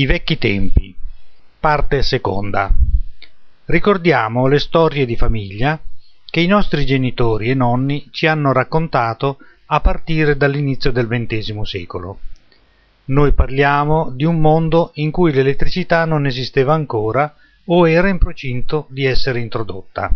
I vecchi tempi. Parte seconda. Ricordiamo le storie di famiglia che i nostri genitori e nonni ci hanno raccontato a partire dall'inizio del XX secolo. Noi parliamo di un mondo in cui l'elettricità non esisteva ancora o era in procinto di essere introdotta.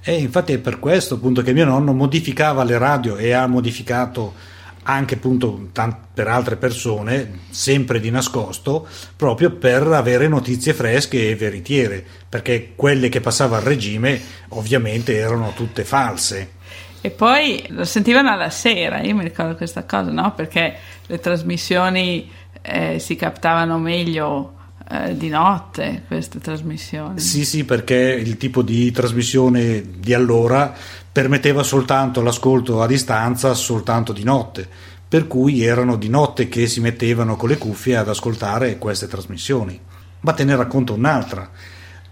E infatti è per questo appunto che mio nonno modificava le radio e ha modificato anche appunto per altre persone, sempre di nascosto, proprio per avere notizie fresche e veritiere, perché quelle che passava al regime ovviamente erano tutte false. E poi lo sentivano alla sera, io mi ricordo questa cosa, no? Perché le trasmissioni eh, si captavano meglio eh, di notte queste trasmissioni. Sì, sì, perché il tipo di trasmissione di allora permetteva soltanto l'ascolto a distanza soltanto di notte, per cui erano di notte che si mettevano con le cuffie ad ascoltare queste trasmissioni. Ma te ne racconto un'altra.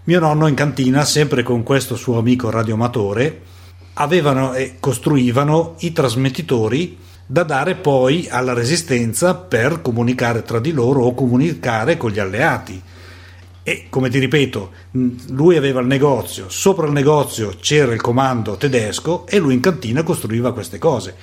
Mio nonno in cantina, sempre con questo suo amico radioamatore, avevano e costruivano i trasmettitori da dare poi alla resistenza per comunicare tra di loro o comunicare con gli alleati. E come ti ripeto, lui aveva il negozio, sopra il negozio c'era il comando tedesco e lui in cantina costruiva queste cose.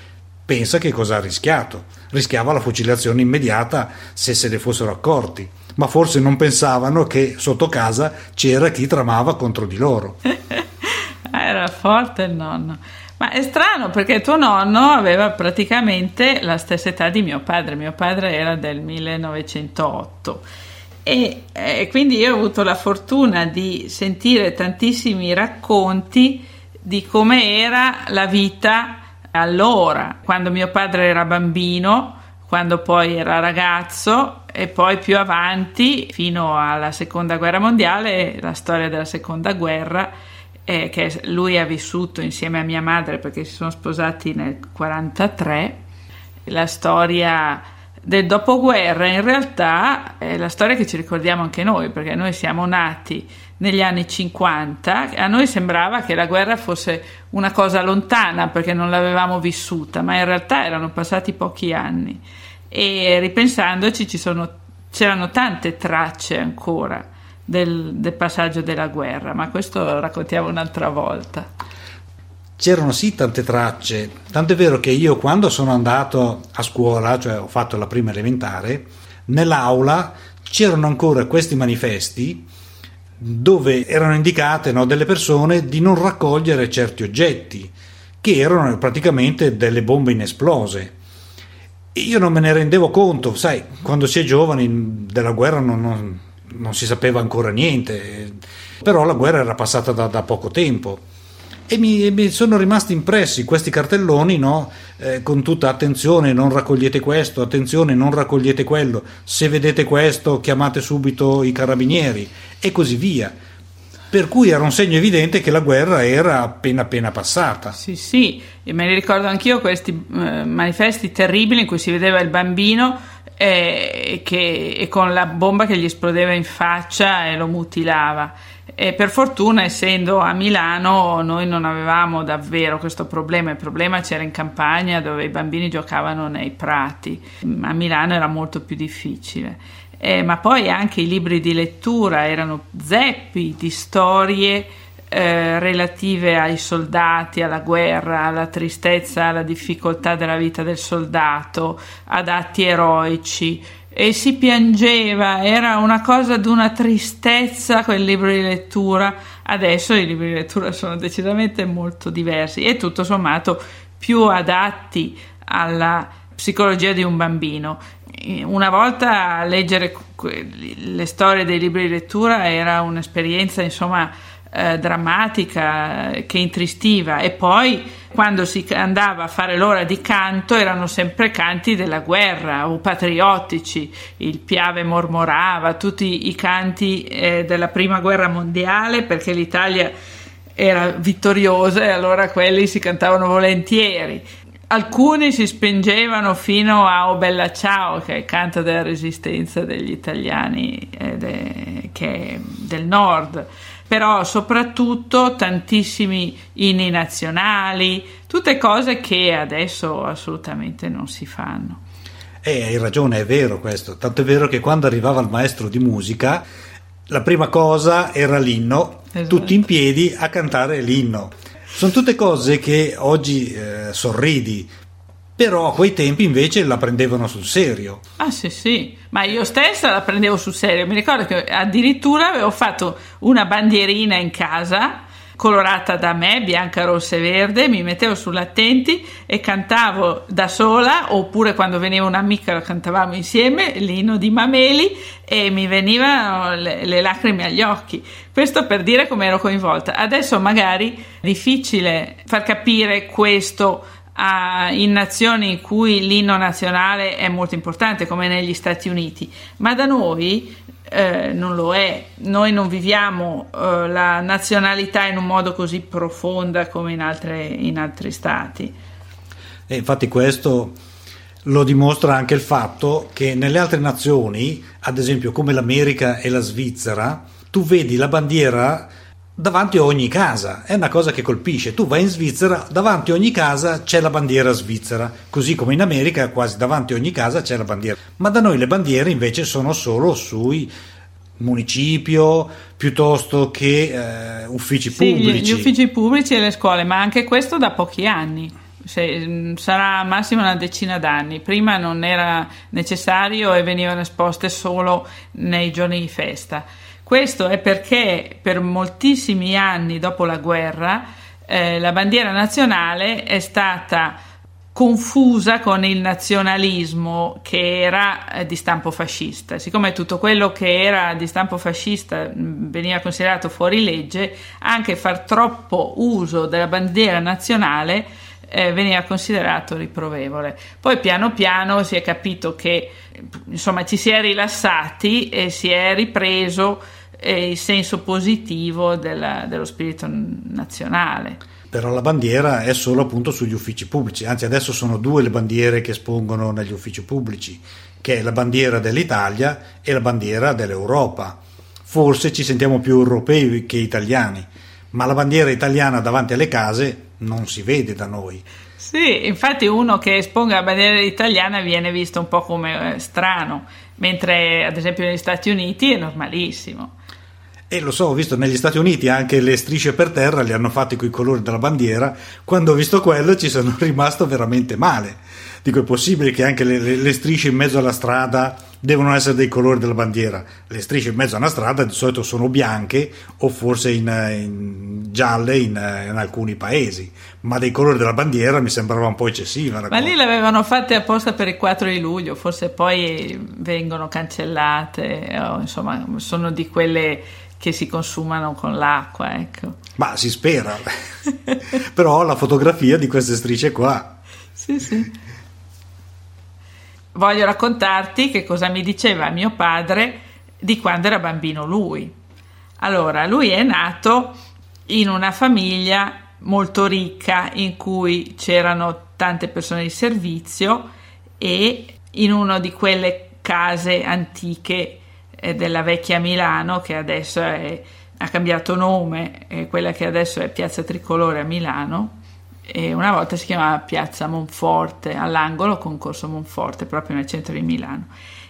Pensa che cosa ha rischiato. Rischiava la fucilazione immediata se se ne fossero accorti, ma forse non pensavano che sotto casa c'era chi tramava contro di loro. Era forte il nonno. Ma è strano perché tuo nonno aveva praticamente la stessa età di mio padre. Mio padre era del 1908 e, e quindi io ho avuto la fortuna di sentire tantissimi racconti di come era la vita allora, quando mio padre era bambino, quando poi era ragazzo e poi più avanti fino alla seconda guerra mondiale, la storia della seconda guerra eh, che lui ha vissuto insieme a mia madre perché si sono sposati nel 1943, la storia del dopoguerra in realtà è la storia che ci ricordiamo anche noi, perché noi siamo nati negli anni 50, a noi sembrava che la guerra fosse una cosa lontana perché non l'avevamo vissuta, ma in realtà erano passati pochi anni. E ripensandoci sono, c'erano tante tracce ancora del, del passaggio della guerra, ma questo lo raccontiamo un'altra volta c'erano sì tante tracce, tanto è vero che io quando sono andato a scuola, cioè ho fatto la prima elementare, nell'aula c'erano ancora questi manifesti dove erano indicate no, delle persone di non raccogliere certi oggetti, che erano praticamente delle bombe inesplose. Io non me ne rendevo conto, sai, quando si è giovani della guerra non, non, non si sapeva ancora niente, però la guerra era passata da, da poco tempo e mi, mi, sono rimasti impressi questi cartelloni no? eh, con tutta attenzione non raccogliete questo, attenzione non raccogliete quello, se vedete questo chiamate subito i carabinieri e così via. Per cui era un segno evidente che la guerra era appena appena passata. Sì, sì, e me ne ricordo anch'io questi eh, manifesti terribili in cui si vedeva il bambino eh, che, e con la bomba che gli esplodeva in faccia e lo mutilava e per fortuna, essendo a Milano, noi non avevamo davvero questo problema. Il problema c'era in campagna dove i bambini giocavano nei prati. A Milano era molto più difficile. Eh, ma poi anche i libri di lettura erano zeppi di storie eh, relative ai soldati, alla guerra, alla tristezza, alla difficoltà della vita del soldato, ad atti eroici e si piangeva, era una cosa di una tristezza quel libro di lettura. Adesso i libri di lettura sono decisamente molto diversi e tutto sommato più adatti alla psicologia di un bambino. Una volta leggere le storie dei libri di lettura era un'esperienza, insomma, eh, drammatica che intristiva. E poi quando si andava a fare l'ora di canto erano sempre canti della guerra o patriottici, il Piave mormorava, tutti i canti eh, della prima guerra mondiale perché l'Italia era vittoriosa e allora quelli si cantavano volentieri. Alcuni si spingevano fino a O Bella Ciao, che è il canto della resistenza degli italiani eh, de, del nord però soprattutto tantissimi inni nazionali, tutte cose che adesso assolutamente non si fanno. E hai ragione, è vero questo. Tanto è vero che quando arrivava il maestro di musica, la prima cosa era l'inno, esatto. tutti in piedi a cantare l'inno. Sono tutte cose che oggi eh, sorridi, però a quei tempi invece la prendevano sul serio. Ah sì sì, ma io stessa la prendevo sul serio, mi ricordo che addirittura avevo fatto una bandierina in casa colorata da me, bianca, rossa e verde, mi mettevo sull'attenti e cantavo da sola oppure quando veniva un'amica lo cantavamo insieme, l'inno di Mameli e mi venivano le, le lacrime agli occhi. Questo per dire come ero coinvolta. Adesso magari è difficile far capire questo a, in nazioni in cui l'inno nazionale è molto importante, come negli Stati Uniti, ma da noi eh, non lo è. Noi non viviamo eh, la nazionalità in un modo così profonda come in, altre, in altri stati. E infatti questo lo dimostra anche il fatto che nelle altre nazioni, ad esempio come l'America e la Svizzera, tu vedi la bandiera davanti a ogni casa, è una cosa che colpisce. Tu vai in Svizzera, davanti a ogni casa c'è la bandiera svizzera, così come in America quasi davanti a ogni casa c'è la bandiera. Ma da noi le bandiere invece sono solo sui municipio piuttosto che eh, uffici sì, pubblici. Gli, gli uffici pubblici e le scuole, ma anche questo da pochi anni. Se, mm, sarà massimo una decina d'anni. Prima non era necessario e venivano esposte solo nei giorni di festa. Questo è perché per moltissimi anni dopo la guerra eh, la bandiera nazionale è stata confusa con il nazionalismo che era eh, di stampo fascista. Siccome tutto quello che era di stampo fascista veniva considerato fuori legge, anche far troppo uso della bandiera nazionale eh, veniva considerato riprovevole. Poi piano piano si è capito che insomma ci si è rilassati e si è ripreso il senso positivo della, dello spirito nazionale. Però la bandiera è solo appunto sugli uffici pubblici, anzi adesso sono due le bandiere che espongono negli uffici pubblici, che è la bandiera dell'Italia e la bandiera dell'Europa. Forse ci sentiamo più europei che italiani, ma la bandiera italiana davanti alle case non si vede da noi. Sì, infatti uno che esponga la bandiera italiana viene visto un po' come eh, strano, mentre ad esempio negli Stati Uniti è normalissimo. E lo so, ho visto negli Stati Uniti anche le strisce per terra le hanno fatte con i colori della bandiera. Quando ho visto quello ci sono rimasto veramente male. Dico, è possibile che anche le, le, le strisce in mezzo alla strada devono essere dei colori della bandiera. Le strisce in mezzo a una strada di solito sono bianche o forse in, in gialle in, in, alcuni paesi, ma dei colori della bandiera mi sembrava un po' eccessiva. Ma lì le avevano fatte apposta per il 4 di luglio, forse poi vengono cancellate, o, insomma, sono di quelle che si consumano con l'acqua, ecco. Ma si spera. Però la fotografia di queste strisce qua. Sì, sì. Voglio raccontarti che cosa mi diceva mio padre di quando era bambino lui. Allora, lui è nato in una famiglia molto ricca in cui c'erano tante persone di servizio e in una di quelle case antiche della vecchia Milano che adesso è, ha cambiato nome, quella che adesso è Piazza Tricolore a Milano e una volta si chiamava Piazza Monforte all'angolo con Corso Monforte proprio nel centro di Milano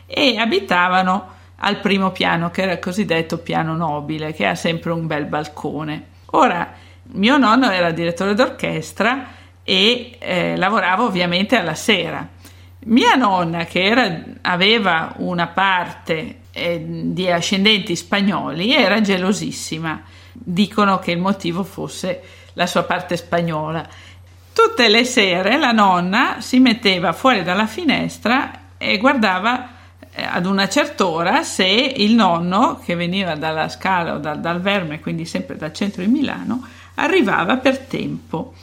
e abitavano al primo piano che era il cosiddetto piano nobile che ha sempre un bel balcone. Ora mio nonno era direttore d'orchestra e eh, lavorava ovviamente alla sera. Mia nonna, che era, aveva una parte eh, di ascendenti spagnoli era gelosissima. Dicono che il motivo fosse la sua parte spagnola. Tutte le sere la nonna si metteva fuori dalla finestra e guardava eh, ad una certa ora se il nonno, che veniva dalla Scala o dal, dal Verme, quindi sempre dal centro di Milano, arrivava per tempo.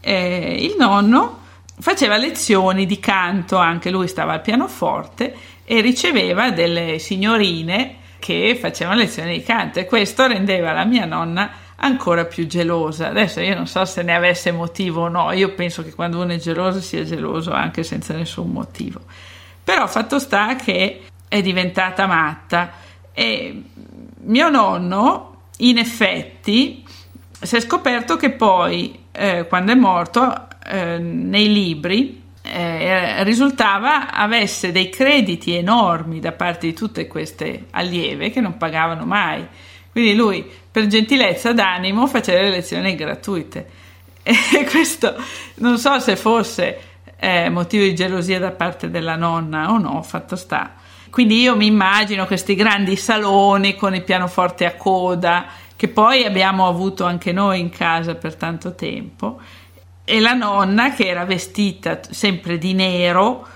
Eh, il nonno faceva lezioni di canto, anche lui stava al pianoforte e riceveva delle signorine che facevano lezioni di canto e questo rendeva la mia nonna ancora più gelosa. Adesso io non so se ne avesse motivo o no, io penso che quando uno è geloso sia geloso anche senza nessun motivo. Però fatto sta che è diventata matta e mio nonno in effetti si è scoperto che poi eh, quando è morto eh, nei libri eh, risultava avesse dei crediti enormi da parte di tutte queste allieve che non pagavano mai. Quindi lui, per gentilezza d'animo, faceva le lezioni gratuite. E questo non so se fosse eh, motivo di gelosia da parte della nonna o no, fatto sta. Quindi io mi immagino questi grandi saloni con il pianoforte a coda, che poi abbiamo avuto anche noi in casa per tanto tempo, e la nonna che era vestita sempre di nero,